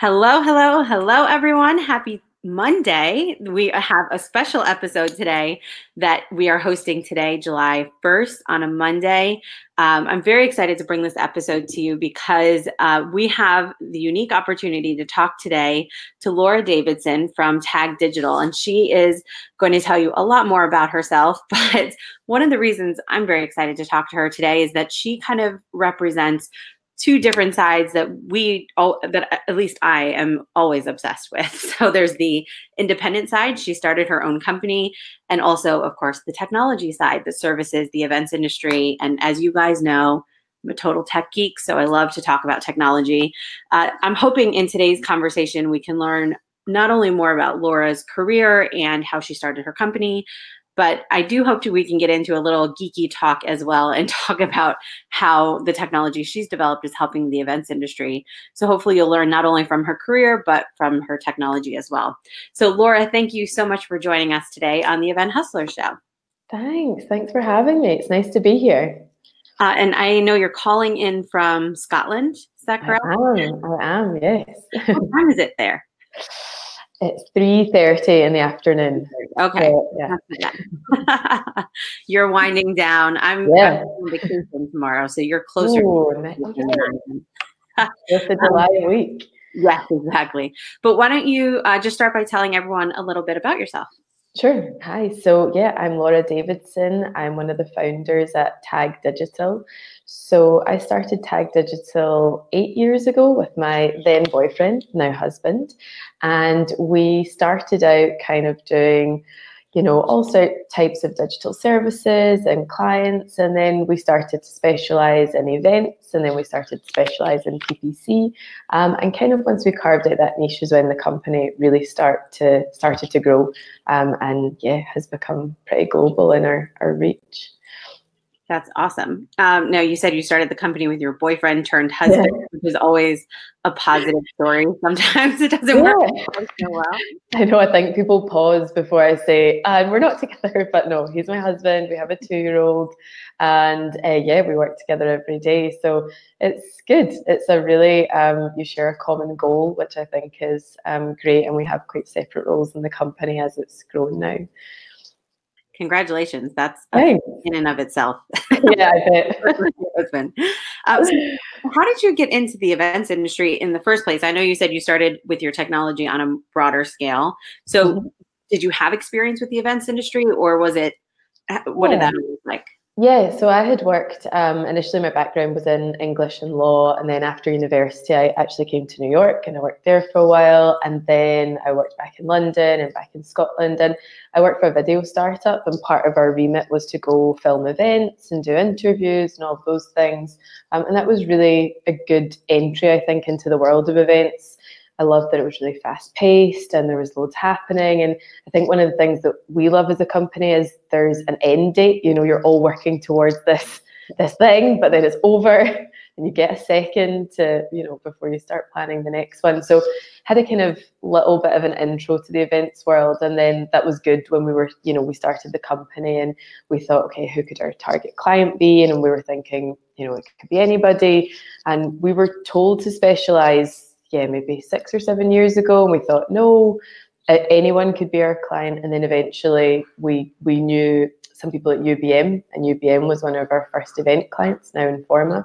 Hello, hello, hello, everyone. Happy Monday. We have a special episode today that we are hosting today, July 1st, on a Monday. Um, I'm very excited to bring this episode to you because uh, we have the unique opportunity to talk today to Laura Davidson from Tag Digital. And she is going to tell you a lot more about herself. But one of the reasons I'm very excited to talk to her today is that she kind of represents two different sides that we all that at least I am always obsessed with. So there's the independent side. She started her own company, and also, of course, the technology side that services the events industry. And as you guys know, I'm a total tech geek, so I love to talk about technology. Uh, I'm hoping in today's conversation we can learn not only more about Laura's career and how she started her company, but I do hope to, we can get into a little geeky talk as well and talk about how the technology she's developed is helping the events industry. So hopefully you'll learn not only from her career, but from her technology as well. So Laura, thank you so much for joining us today on the Event Hustler Show. Thanks. Thanks for having me. It's nice to be here. Uh, and I know you're calling in from Scotland. Is that correct? I am. I am yes. what time is it there? It's three thirty in the afternoon. Okay. So, yeah. you're winding down. I'm, yeah. on vacation tomorrow, so you're closer. Ooh, it's a July week. Yes, exactly. But why don't you uh, just start by telling everyone a little bit about yourself? Sure. Hi. So, yeah, I'm Laura Davidson. I'm one of the founders at Tag Digital. So, I started Tag Digital eight years ago with my then boyfriend, now husband. And we started out kind of doing you know, all types of digital services and clients. And then we started to specialize in events and then we started to specialize in PPC. Um, and kind of once we carved out that niche is when the company really start to started to grow um, and yeah, has become pretty global in our, our reach. That's awesome. Um, now, you said you started the company with your boyfriend turned husband, yeah. which is always a positive story. Sometimes it doesn't yeah. work so well. I know. I think people pause before I say, and we're not together, but no, he's my husband. We have a two year old, and uh, yeah, we work together every day. So it's good. It's a really, um, you share a common goal, which I think is um, great. And we have quite separate roles in the company as it's grown now congratulations. That's in and of itself. Yeah, I bet. husband. Uh, so how did you get into the events industry in the first place? I know you said you started with your technology on a broader scale. So, mm-hmm. did you have experience with the events industry, or was it? What yeah. did that look like? Yeah, so I had worked um, initially. My background was in English and law, and then after university, I actually came to New York and I worked there for a while. And then I worked back in London and back in Scotland, and I worked for a video startup. And part of our remit was to go film events and do interviews and all those things. Um, and that was really a good entry, I think, into the world of events. I loved that it was really fast paced and there was loads happening. And I think one of the things that we love as a company is there's an end date. You know, you're all working towards this this thing, but then it's over and you get a second to, you know, before you start planning the next one. So had a kind of little bit of an intro to the events world. And then that was good when we were, you know, we started the company and we thought, okay, who could our target client be? And we were thinking, you know, it could be anybody. And we were told to specialize yeah, maybe six or seven years ago, and we thought, no, anyone could be our client. And then eventually, we we knew some people at UBM, and UBM was one of our first event clients, now Informa,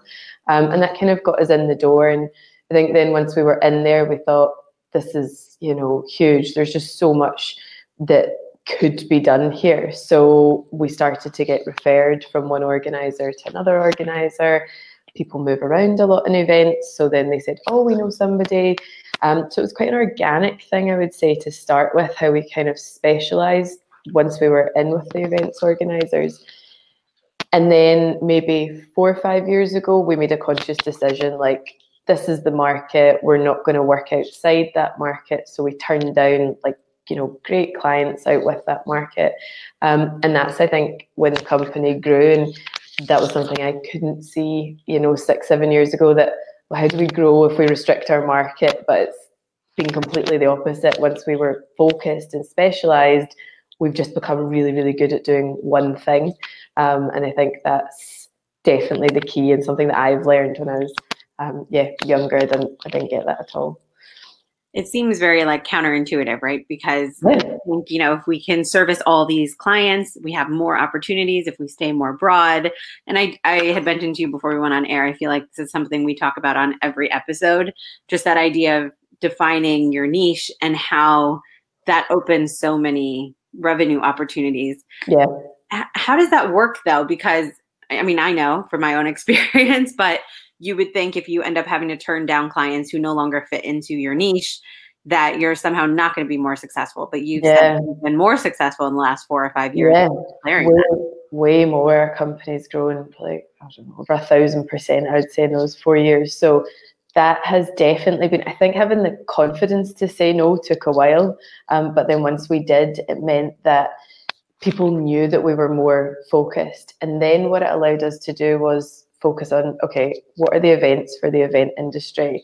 um, and that kind of got us in the door. And I think then once we were in there, we thought, this is you know huge. There's just so much that could be done here. So we started to get referred from one organizer to another organizer people move around a lot in events. So then they said, oh, we know somebody. Um, so it was quite an organic thing, I would say, to start with, how we kind of specialised once we were in with the events organisers. And then maybe four or five years ago, we made a conscious decision like, this is the market. We're not going to work outside that market. So we turned down like you know great clients out with that market um, and that's i think when the company grew and that was something I couldn't see, you know, six, seven years ago that well, how do we grow if we restrict our market? But it's been completely the opposite. Once we were focused and specialized, we've just become really, really good at doing one thing. Um, and I think that's definitely the key and something that I've learned when I was um, yeah, younger than I didn't get that at all. It seems very like counterintuitive, right? Because I think, you know, if we can service all these clients, we have more opportunities if we stay more broad. And I, I had mentioned to you before we went on air, I feel like this is something we talk about on every episode, just that idea of defining your niche and how that opens so many revenue opportunities. Yeah. How does that work though? Because I mean, I know from my own experience, but you would think if you end up having to turn down clients who no longer fit into your niche, that you're somehow not going to be more successful. But you've yeah. been more successful in the last four or five years. Yeah, way, way, more. Companies growing like I don't know over a thousand percent. I would say in those four years. So that has definitely been. I think having the confidence to say no took a while, um, but then once we did, it meant that people knew that we were more focused. And then what it allowed us to do was focus on okay, what are the events for the event industry?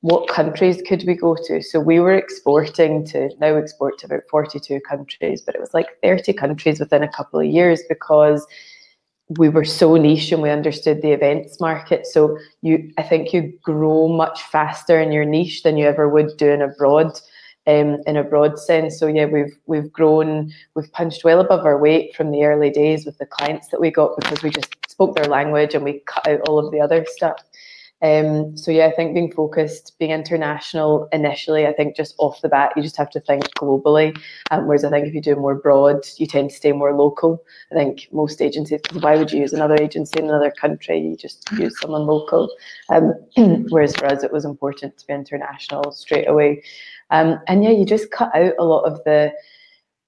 What countries could we go to? So we were exporting to now export to about 42 countries, but it was like 30 countries within a couple of years because we were so niche and we understood the events market. So you I think you grow much faster in your niche than you ever would do in a broad um, in a broad sense. So yeah, we've we've grown, we've punched well above our weight from the early days with the clients that we got because we just spoke their language and we cut out all of the other stuff. Um, so yeah, I think being focused, being international initially, I think just off the bat, you just have to think globally. Um, whereas I think if you do more broad, you tend to stay more local. I think most agencies, why would you use another agency in another country? You just use someone local. Um, whereas for us, it was important to be international straight away. Um, and yeah, you just cut out a lot of the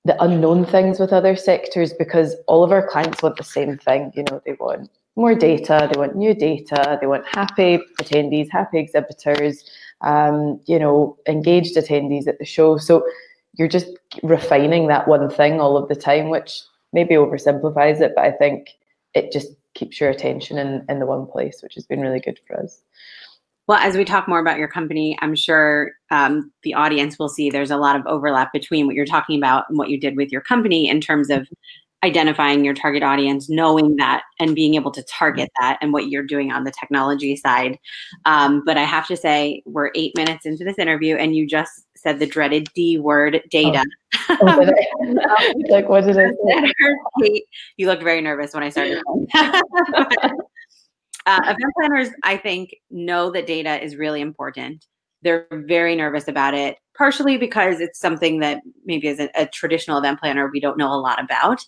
the unknown things with other sectors because all of our clients want the same thing. You know, they want more data, they want new data, they want happy attendees, happy exhibitors, um, you know, engaged attendees at the show. So you're just refining that one thing all of the time, which maybe oversimplifies it, but I think it just keeps your attention in, in the one place, which has been really good for us. Well, as we talk more about your company, I'm sure um, the audience will see there's a lot of overlap between what you're talking about and what you did with your company in terms of identifying your target audience, knowing that, and being able to target that, and what you're doing on the technology side. Um, but I have to say, we're eight minutes into this interview, and you just said the dreaded D word, data. Oh. Oh, like, what did I say? You looked very nervous when I started. Uh, event planners, I think, know that data is really important. They're very nervous about it, partially because it's something that maybe as a, a traditional event planner we don't know a lot about,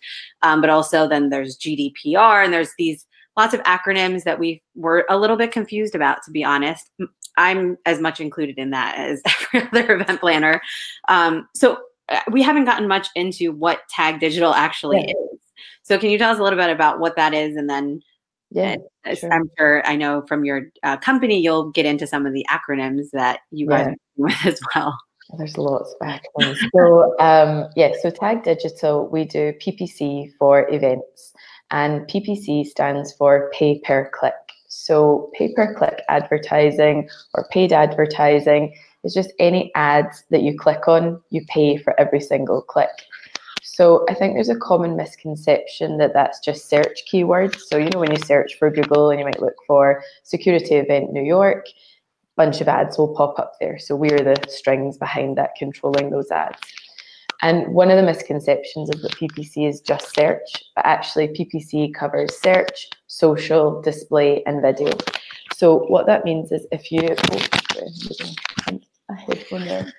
um, but also then there's GDPR and there's these lots of acronyms that we were a little bit confused about, to be honest. I'm as much included in that as every other event planner. Um, so uh, we haven't gotten much into what Tag Digital actually yeah. is. So can you tell us a little bit about what that is and then yeah, sure. I'm sure I know from your uh, company you'll get into some of the acronyms that you guys yeah. with as well. There's lots of acronyms. so um, yeah, so Tag Digital, we do PPC for events, and PPC stands for pay per click. So pay per click advertising or paid advertising is just any ads that you click on, you pay for every single click. So I think there's a common misconception that that's just search keywords. So you know when you search for Google and you might look for security event New York, bunch of ads will pop up there. So we're the strings behind that controlling those ads. And one of the misconceptions is that PPC is just search, but actually PPC covers search, social, display, and video. So what that means is if you oh, a headphone there.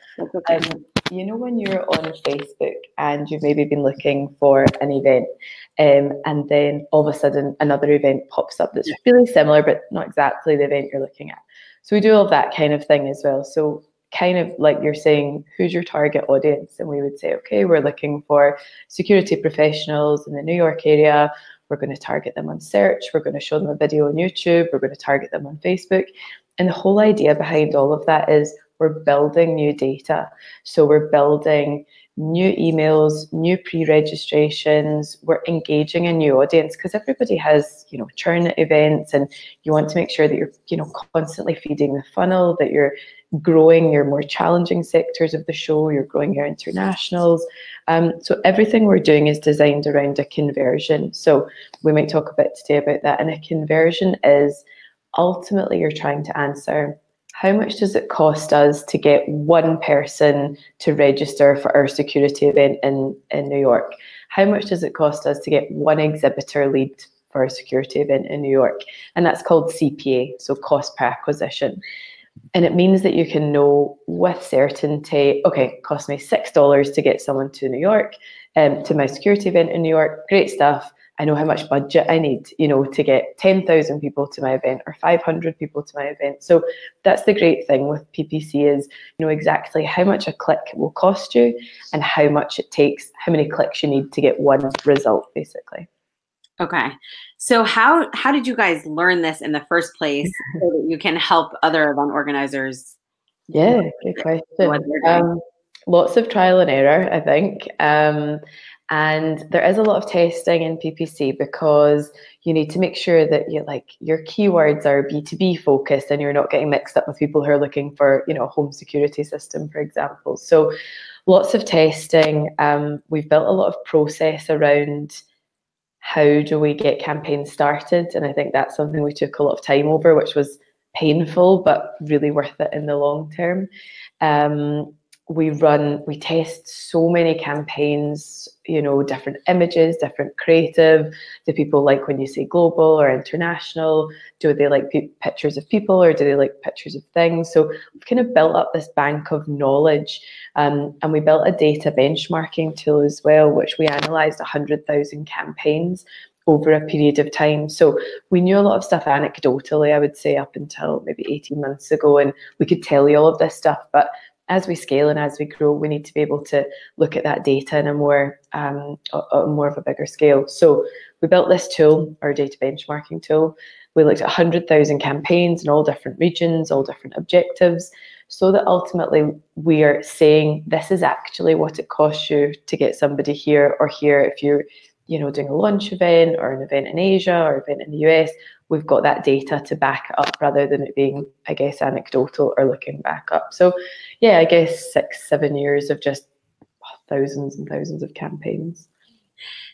Um, you know when you're on Facebook and you've maybe been looking for an event um, and then all of a sudden another event pops up that's really similar but not exactly the event you're looking at. So we do all that kind of thing as well. So kind of like you're saying, who's your target audience? And we would say, okay, we're looking for security professionals in the New York area. We're going to target them on search. We're going to show them a video on YouTube. We're going to target them on Facebook. And the whole idea behind all of that is we're building new data. So we're building new emails, new pre-registrations, we're engaging a new audience because everybody has, you know, churn events and you want to make sure that you're, you know, constantly feeding the funnel, that you're growing your more challenging sectors of the show, you're growing your internationals. Um, so everything we're doing is designed around a conversion. So we might talk a bit today about that. And a conversion is ultimately you're trying to answer how much does it cost us to get one person to register for our security event in, in New York? How much does it cost us to get one exhibitor lead for a security event in New York? And that's called CPA, so cost per acquisition. And it means that you can know with certainty, okay, it cost me $6 to get someone to New York, um, to my security event in New York, great stuff. I know how much budget I need, you know, to get 10,000 people to my event or 500 people to my event. So that's the great thing with PPC is you know exactly how much a click will cost you and how much it takes, how many clicks you need to get one result basically. Okay. So how how did you guys learn this in the first place so that you can help other event organizers? Yeah, good question. Um, lots of trial and error, I think. Um, and there is a lot of testing in PPC because you need to make sure that you like your keywords are B2B focused and you're not getting mixed up with people who are looking for, you know, a home security system, for example. So lots of testing. Um, we've built a lot of process around how do we get campaigns started. And I think that's something we took a lot of time over, which was painful, but really worth it in the long term. Um, we run, we test so many campaigns, you know, different images, different creative. Do people like when you say global or international? Do they like pictures of people or do they like pictures of things? So we've kind of built up this bank of knowledge um, and we built a data benchmarking tool as well, which we analysed 100,000 campaigns over a period of time. So we knew a lot of stuff anecdotally, I would say, up until maybe 18 months ago, and we could tell you all of this stuff. But as we scale and as we grow, we need to be able to look at that data in a more um, a, a more of a bigger scale. So we built this tool, our data benchmarking tool. We looked at 100,000 campaigns in all different regions, all different objectives, so that ultimately we are saying this is actually what it costs you to get somebody here or here if you're you know doing a launch event or an event in Asia or an event in the US we've got that data to back up rather than it being, I guess, anecdotal or looking back up. So, yeah, I guess six, seven years of just thousands and thousands of campaigns.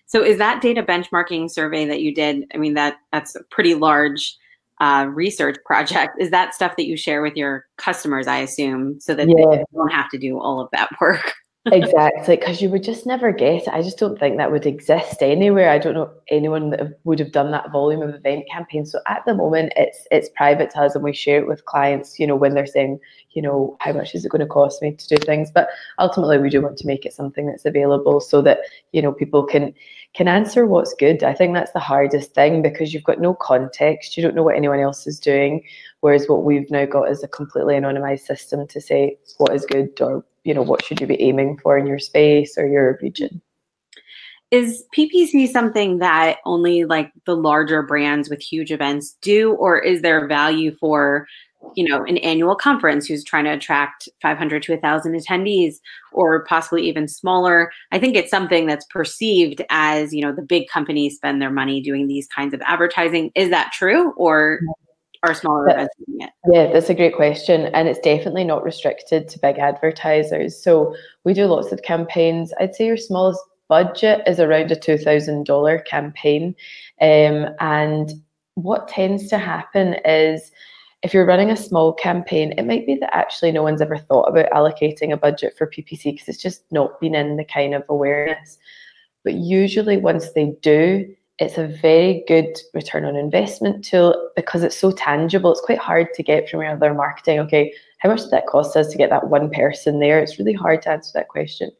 So, is that data benchmarking survey that you did? I mean, that that's a pretty large uh, research project. Is that stuff that you share with your customers? I assume, so that yeah. they don't have to do all of that work exactly, because you would just never get it. I just don't think that would exist anywhere. I don't know anyone that would have done that volume of event campaign. So at the moment, it's it's private to us, and we share it with clients. You know, when they're saying, you know, how much is it going to cost me to do things? But ultimately, we do want to make it something that's available so that you know people can can answer what's good. I think that's the hardest thing because you've got no context. You don't know what anyone else is doing. Whereas what we've now got is a completely anonymized system to say what is good or you know what should you be aiming for in your space or your region? Is ppc something that only like the larger brands with huge events do or is there value for you know an annual conference who's trying to attract 500 to 1000 attendees or possibly even smaller? I think it's something that's perceived as you know the big companies spend their money doing these kinds of advertising. Is that true or are smaller events doing it? Yeah, that's a great question. And it's definitely not restricted to big advertisers. So we do lots of campaigns. I'd say your smallest budget is around a $2,000 campaign. Um, and what tends to happen is if you're running a small campaign, it might be that actually no one's ever thought about allocating a budget for PPC because it's just not been in the kind of awareness. But usually, once they do, it's a very good return on investment tool because it's so tangible. It's quite hard to get from your other marketing. Okay, how much did that cost us to get that one person there? It's really hard to answer that question.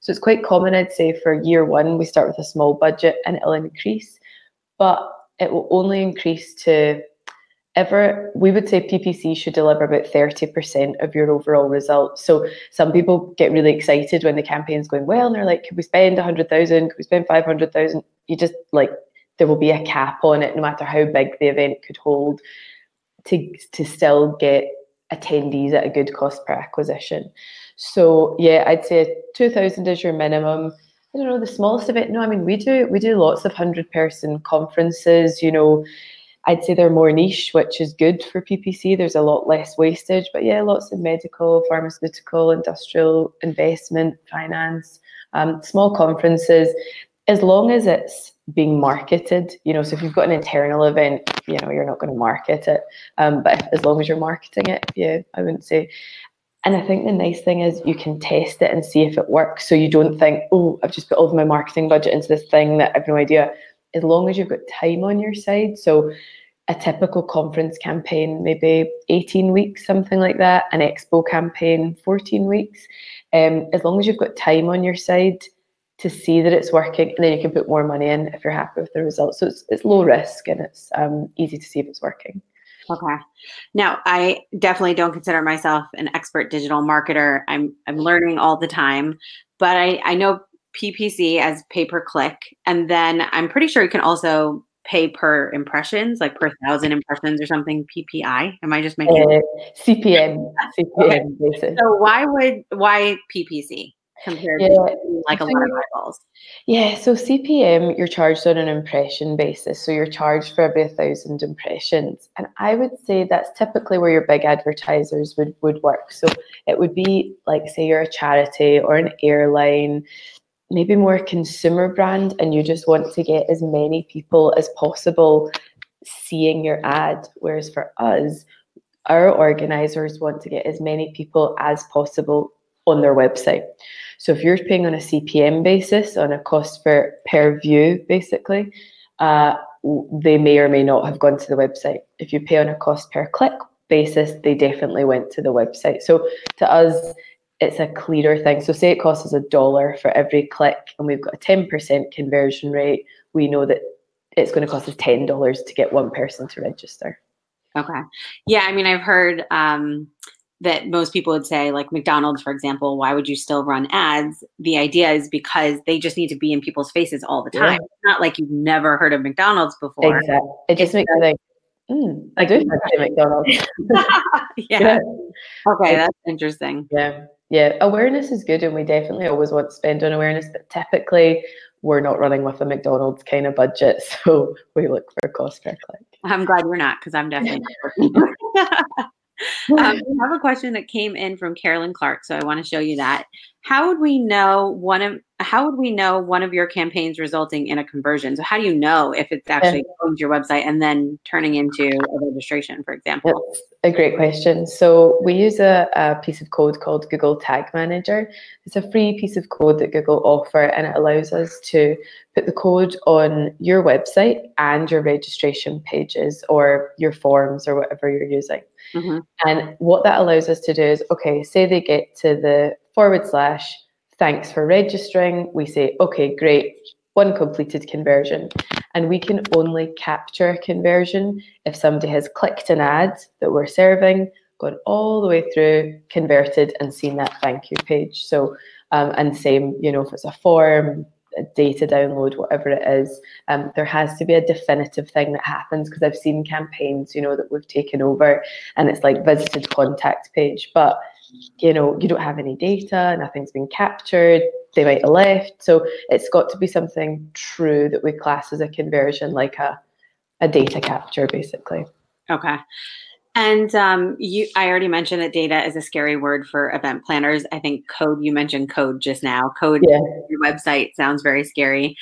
So it's quite common, I'd say, for year one, we start with a small budget and it'll increase, but it will only increase to ever we would say ppc should deliver about 30% of your overall results. So some people get really excited when the campaign's going well and they're like could we spend 100000 could we spend 500000 you just like there will be a cap on it no matter how big the event could hold to to still get attendees at a good cost per acquisition. So yeah i'd say 2000 is your minimum. I don't know the smallest of it no i mean we do we do lots of 100 person conferences you know I'd say they're more niche, which is good for PPC. There's a lot less wastage, but yeah, lots of medical, pharmaceutical, industrial, investment, finance, um, small conferences. as long as it's being marketed, you know, so if you've got an internal event, you know, you're not going to market it. Um, but as long as you're marketing it, yeah, I wouldn't say. And I think the nice thing is you can test it and see if it works. So you don't think, oh, I've just put all of my marketing budget into this thing that I've no idea. As long as you've got time on your side. So a typical conference campaign, maybe 18 weeks, something like that, an expo campaign, 14 weeks. Um, as long as you've got time on your side to see that it's working, and then you can put more money in if you're happy with the results. So it's, it's low risk and it's um, easy to see if it's working. Okay. Now, I definitely don't consider myself an expert digital marketer. I'm I'm learning all the time, but I I know PPC as pay per click, and then I'm pretty sure you can also pay per impressions, like per thousand impressions or something. PPI. Am I just making uh, CPM? CPM. Okay. So why would why PPC? compared yeah. to like a lot of eyeballs. Yeah, so CPM, you're charged on an impression basis. So you're charged for every thousand impressions. And I would say that's typically where your big advertisers would, would work. So it would be like, say, you're a charity or an airline, maybe more consumer brand, and you just want to get as many people as possible seeing your ad. Whereas for us, our organizers want to get as many people as possible on their website. So if you're paying on a CPM basis, on a cost per, per view, basically, uh, they may or may not have gone to the website. If you pay on a cost per click basis, they definitely went to the website. So to us, it's a clearer thing. So say it costs us a dollar for every click and we've got a 10% conversion rate, we know that it's going to cost us $10 to get one person to register. Okay. Yeah, I mean, I've heard um, that most people would say, like McDonald's, for example, why would you still run ads? The idea is because they just need to be in people's faces all the time. Yeah. It's not like you've never heard of McDonald's before. Exactly. It just makes me think, mm, I do fancy McDonald's. yeah. yeah. Okay, that's interesting. Yeah. Yeah. Awareness is good and we definitely always want to spend on awareness, but typically we're not running with a McDonald's kind of budget. So we look for cost per click. I'm glad we're not because I'm definitely um, we have a question that came in from Carolyn Clark, so I want to show you that. How would we know one of how would we know one of your campaigns resulting in a conversion? So how do you know if it's actually going to your website and then turning into a registration, for example? That's a great question. So we use a, a piece of code called Google Tag Manager. It's a free piece of code that Google offer, and it allows us to put the code on your website and your registration pages or your forms or whatever you're using. Mm-hmm. And what that allows us to do is, okay, say they get to the forward slash, thanks for registering. We say, okay, great, one completed conversion. And we can only capture a conversion if somebody has clicked an ad that we're serving, gone all the way through, converted, and seen that thank you page. So, um, and same, you know, if it's a form, a data download, whatever it is, um, there has to be a definitive thing that happens because I've seen campaigns, you know, that we've taken over and it's like visited contact page, but you know, you don't have any data, nothing's been captured, they might have left. So it's got to be something true that we class as a conversion, like a, a data capture, basically. Okay. And um, you, I already mentioned that data is a scary word for event planners. I think code. You mentioned code just now. Code yeah. your website sounds very scary.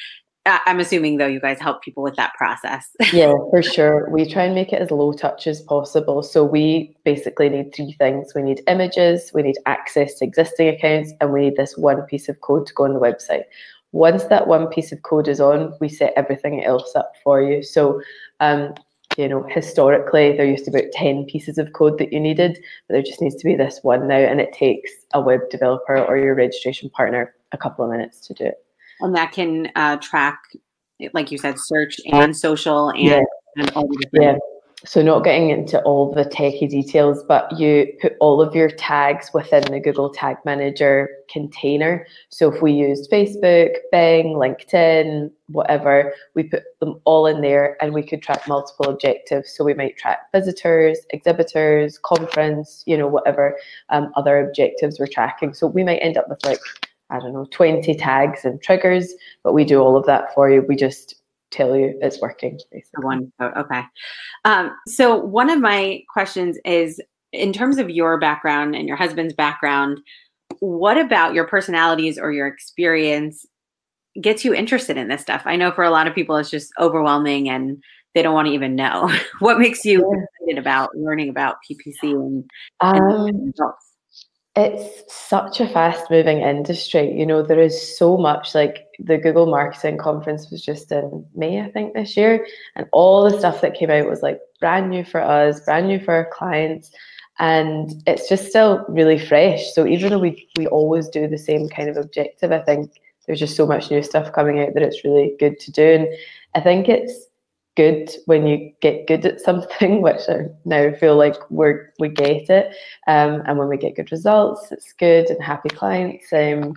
I'm assuming though you guys help people with that process. yeah, for sure. We try and make it as low touch as possible. So we basically need three things. We need images, we need access to existing accounts, and we need this one piece of code to go on the website. Once that one piece of code is on, we set everything else up for you. So um, you know, historically there used to be about 10 pieces of code that you needed, but there just needs to be this one now, and it takes a web developer or your registration partner a couple of minutes to do it. And that can uh, track, like you said, search and social and, yeah. and all the different. Yeah. So not getting into all the techie details, but you put all of your tags within the Google Tag Manager container. So if we used Facebook, Bing, LinkedIn, whatever, we put them all in there and we could track multiple objectives. So we might track visitors, exhibitors, conference, you know, whatever um, other objectives we're tracking. So we might end up with like, I don't know, 20 tags and triggers, but we do all of that for you. We just tell you it's working. Basically. One okay. Um, so one of my questions is, in terms of your background and your husband's background, what about your personalities or your experience gets you interested in this stuff? I know for a lot of people it's just overwhelming and they don't want to even know. what makes you excited about learning about PPC and, um, and results? It's such a fast moving industry. You know, there is so much like the Google Marketing Conference was just in May, I think, this year. And all the stuff that came out was like brand new for us, brand new for our clients. And it's just still really fresh. So even though we, we always do the same kind of objective, I think there's just so much new stuff coming out that it's really good to do. And I think it's good when you get good at something, which I now feel like we're we get it. Um, and when we get good results, it's good and happy clients. Um,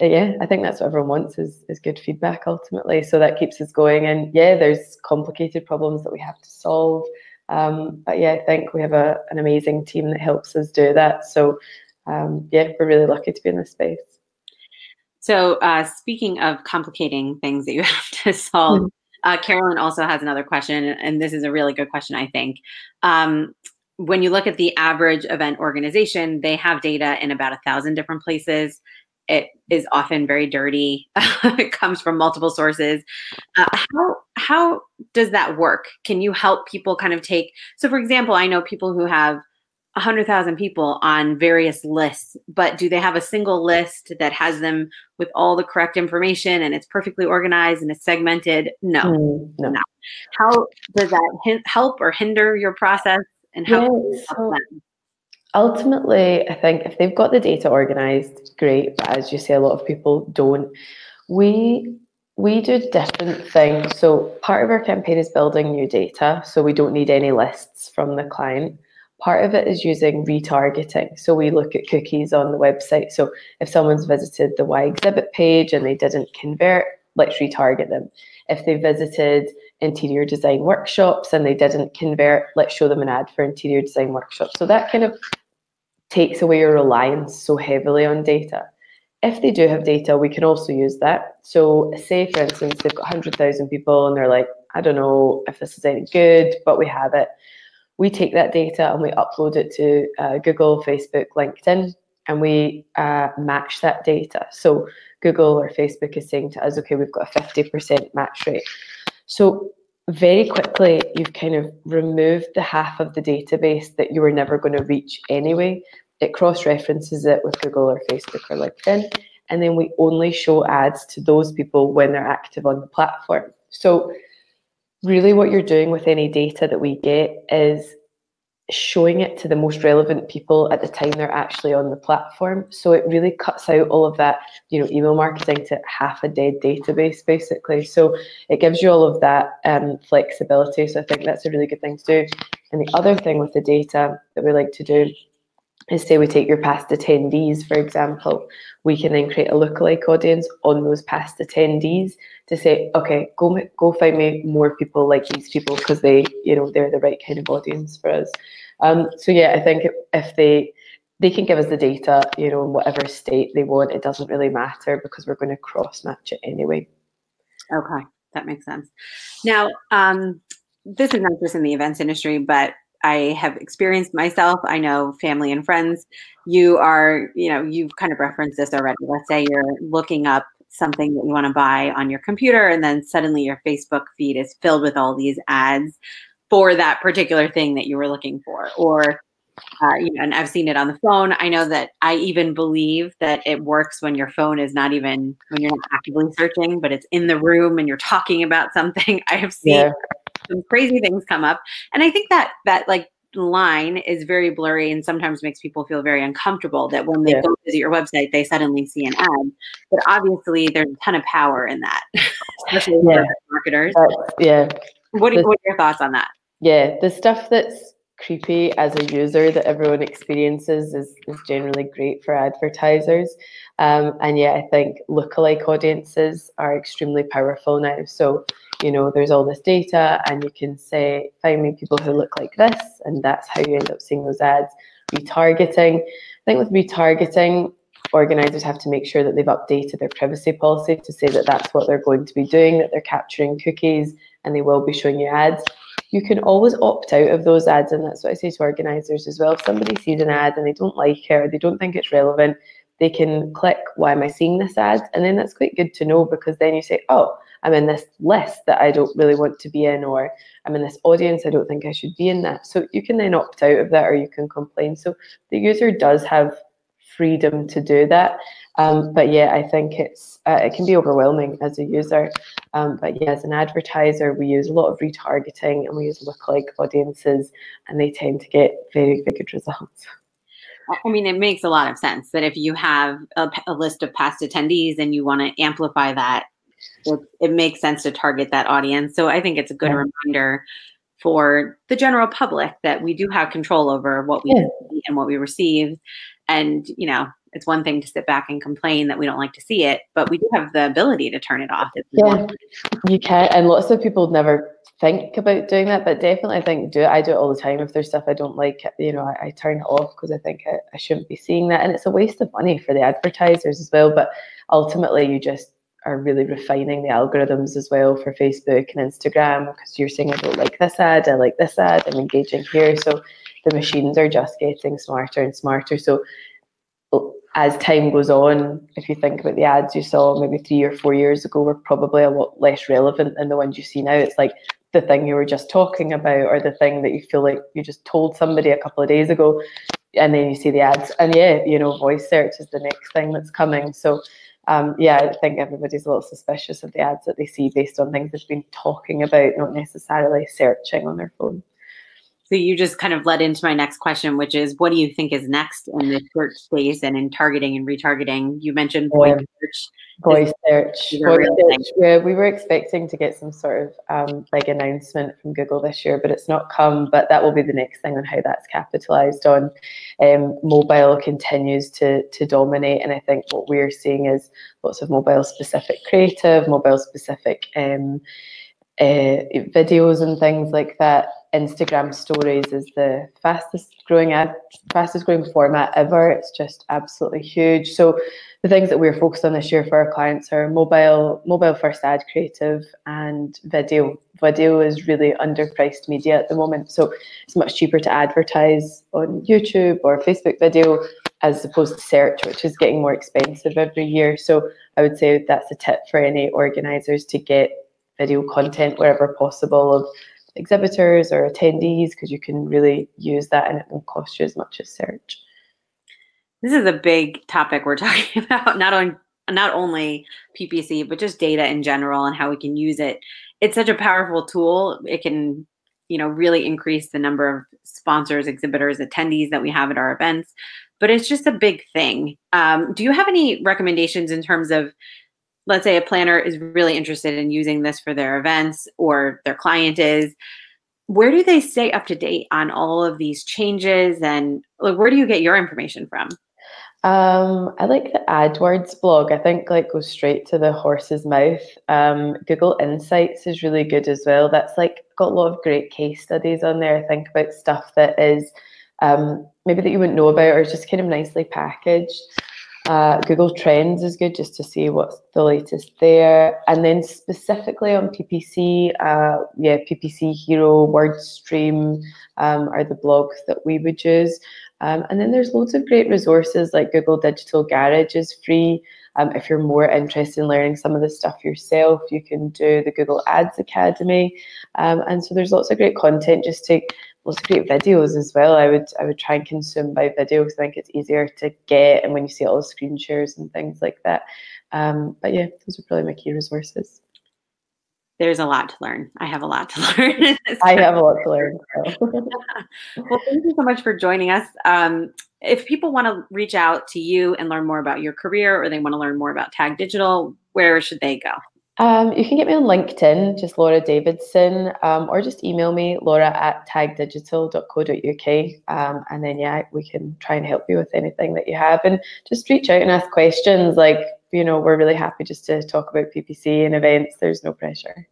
yeah, I think that's what everyone wants is is good feedback ultimately. So that keeps us going. And yeah, there's complicated problems that we have to solve. Um, but yeah, I think we have a, an amazing team that helps us do that. So um, yeah, we're really lucky to be in this space. So uh, speaking of complicating things that you have to solve, mm-hmm. Uh, Carolyn also has another question, and this is a really good question, I think. Um, when you look at the average event organization, they have data in about a thousand different places. It is often very dirty. it comes from multiple sources. Uh, how how does that work? Can you help people kind of take? So, for example, I know people who have 100,000 people on various lists, but do they have a single list that has them with all the correct information and it's perfectly organized and it's segmented? No. Mm, no. no. How does that help or hinder your process and how so Ultimately, I think if they've got the data organized, great, but as you say a lot of people don't. We we do different things. So part of our campaign is building new data, so we don't need any lists from the client. Part of it is using retargeting. So we look at cookies on the website. So if someone's visited the Y exhibit page and they didn't convert, let's retarget them. If they visited interior design workshops and they didn't convert, let's show them an ad for interior design workshops. So that kind of takes away your reliance so heavily on data. If they do have data, we can also use that. So say for instance, they've got 100,000 people and they're like, I don't know if this is any good, but we have it we take that data and we upload it to uh, Google, Facebook, LinkedIn, and we uh, match that data. So Google or Facebook is saying to us, okay, we've got a 50% match rate. So very quickly, you've kind of removed the half of the database that you were never going to reach anyway. It cross references it with Google or Facebook or LinkedIn. And then we only show ads to those people when they're active on the platform. So really what you're doing with any data that we get is showing it to the most relevant people at the time they're actually on the platform. So it really cuts out all of that, you know, email marketing to half a dead database basically. So it gives you all of that um, flexibility. So I think that's a really good thing to do. And the other thing with the data that we like to do is say we take your past attendees, for example, we can then create a lookalike audience on those past attendees to say, okay, go go find me more people like these people because they, you know, they're the right kind of audience for us. Um, so yeah, I think if they they can give us the data, you know, in whatever state they want, it doesn't really matter because we're going to cross match it anyway. Okay, that makes sense. Now, um, this is not just in the events industry, but I have experienced myself. I know family and friends. You are, you know, you've kind of referenced this already. Let's say you're looking up something that you want to buy on your computer, and then suddenly your Facebook feed is filled with all these ads for that particular thing that you were looking for. Or, uh, you know, and I've seen it on the phone. I know that I even believe that it works when your phone is not even when you're not actively searching, but it's in the room and you're talking about something. I have seen. Yeah some crazy things come up. And I think that that like line is very blurry and sometimes makes people feel very uncomfortable that when they yeah. go visit your website they suddenly see an ad but obviously there's a ton of power in that especially yeah. for marketers uh, yeah what, the, what are your thoughts on that yeah the stuff that's creepy as a user that everyone experiences is, is generally great for advertisers um, and yeah i think lookalike audiences are extremely powerful now so you know, there's all this data and you can say, find me people who look like this, and that's how you end up seeing those ads. Retargeting. I think with retargeting, organizers have to make sure that they've updated their privacy policy to say that that's what they're going to be doing, that they're capturing cookies and they will be showing you ads. You can always opt out of those ads, and that's what I say to organizers as well. If somebody sees an ad and they don't like it or they don't think it's relevant, they can click, why am I seeing this ad? And then that's quite good to know because then you say, oh, I'm in this list that I don't really want to be in, or I'm in this audience, I don't think I should be in that. So you can then opt out of that or you can complain. So the user does have freedom to do that. Um, but yeah, I think it's uh, it can be overwhelming as a user. Um, but yeah, as an advertiser, we use a lot of retargeting and we use lookalike audiences, and they tend to get very, very good results. I mean, it makes a lot of sense that if you have a, a list of past attendees and you want to amplify that, it, it, makes sense to target that audience. So I think it's a good yeah. reminder for the general public that we do have control over what we yeah. see and what we receive. And, you know, it's one thing to sit back and complain that we don't like to see it, but we do have the ability to turn it off. Yeah, you can. And lots of people never think about doing that, but definitely I think do it. I do it all the time. If there's stuff I don't like, you know, I, I turn it off because I think I, I shouldn't be seeing that. And it's a waste of money for the advertisers as well. But ultimately, you just are really refining the algorithms as well for Facebook and Instagram because you're saying I don't like this ad, I like this ad, I'm engaging here. So the machines are just getting smarter and smarter. So oh, as time goes on, if you think about the ads you saw maybe three or four years ago, were probably a lot less relevant than the ones you see now. It's like the thing you were just talking about, or the thing that you feel like you just told somebody a couple of days ago, and then you see the ads. And yeah, you know, voice search is the next thing that's coming. So um, yeah, I think everybody's a little suspicious of the ads that they see based on things they've been talking about, not necessarily searching on their phone. So you just kind of led into my next question, which is what do you think is next in the search space and in targeting and retargeting? You mentioned voice search. Voice search. Voice search. Yeah, we were expecting to get some sort of um, big announcement from Google this year, but it's not come. But that will be the next thing on how that's capitalized on. Um, mobile continues to to dominate, and I think what we're seeing is lots of mobile specific creative, mobile specific um, uh, videos and things like that. Instagram stories is the fastest growing ad, fastest growing format ever. It's just absolutely huge. So the things that we're focused on this year for our clients are mobile, mobile first ad creative and video. Video is really underpriced media at the moment. So it's much cheaper to advertise on YouTube or Facebook video as opposed to search, which is getting more expensive every year. So I would say that's a tip for any organizers to get video content wherever possible of exhibitors or attendees because you can really use that and it won't cost you as much as search. This is a big topic we're talking about, not on not only PPC, but just data in general and how we can use it. It's such a powerful tool. It can, you know, really increase the number of sponsors, exhibitors, attendees that we have at our events. But it's just a big thing. Um, do you have any recommendations in terms of let's say a planner is really interested in using this for their events or their client is where do they stay up to date on all of these changes and like where do you get your information from um, I like the AdWords blog. I think like goes straight to the horse's mouth. Um, Google Insights is really good as well. That's like got a lot of great case studies on there. I think about stuff that is um, maybe that you wouldn't know about or just kind of nicely packaged. Uh, Google Trends is good just to see what's the latest there. And then specifically on PPC, uh, yeah, PPC Hero, WordStream um, are the blogs that we would use. Um, and then there's loads of great resources like Google Digital Garage is free. Um, if you're more interested in learning some of the stuff yourself, you can do the Google Ads Academy. Um, and so there's lots of great content just to lots of great videos as well. I would I would try and consume by video because I think it's easier to get and when you see all the screen shares and things like that. Um, but yeah, those are probably my key resources. There's a lot to learn. I have a lot to learn. I have a lot to learn. So. well, thank you so much for joining us. Um, if people want to reach out to you and learn more about your career or they want to learn more about Tag Digital, where should they go? Um, you can get me on LinkedIn, just Laura Davidson, um, or just email me, laura at tagdigital.co.uk. Um, and then, yeah, we can try and help you with anything that you have. And just reach out and ask questions. Like, you know, we're really happy just to talk about PPC and events. There's no pressure.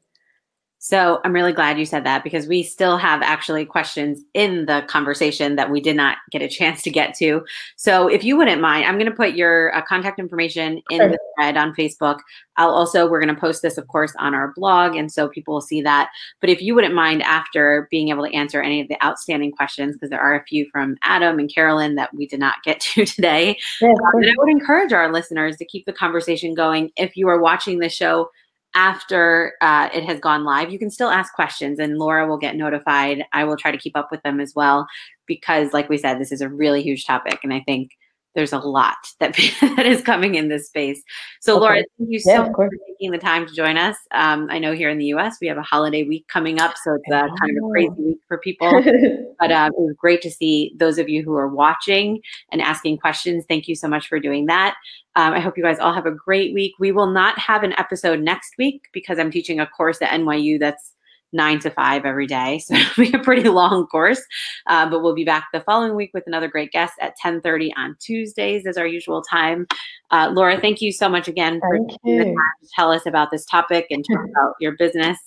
So I'm really glad you said that because we still have actually questions in the conversation that we did not get a chance to get to. So if you wouldn't mind, I'm going to put your uh, contact information in sure. the thread on Facebook. I'll also, we're going to post this, of course, on our blog. And so people will see that. But if you wouldn't mind, after being able to answer any of the outstanding questions, because there are a few from Adam and Carolyn that we did not get to today, yeah, um, I would encourage our listeners to keep the conversation going. If you are watching the show, after uh, it has gone live, you can still ask questions and Laura will get notified. I will try to keep up with them as well because, like we said, this is a really huge topic. And I think there's a lot that, that is coming in this space. So, okay. Laura, thank you so yeah, much for taking the time to join us. Um, I know here in the US we have a holiday week coming up, so it's uh, kind of a crazy week for people. but uh, it was great to see those of you who are watching and asking questions. Thank you so much for doing that. Um, I hope you guys all have a great week. We will not have an episode next week because I'm teaching a course at NYU that's nine to five every day. So it'll be a pretty long course. Uh, but we'll be back the following week with another great guest at 1030 on Tuesdays as our usual time. Uh, Laura, thank you so much again for taking the time to tell us about this topic and talk about your business.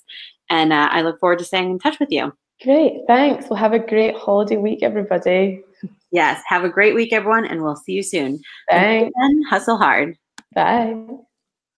And uh, I look forward to staying in touch with you. Great. Thanks. We'll have a great holiday week, everybody. Yes. Have a great week, everyone, and we'll see you soon. Thanks. hustle hard. Bye.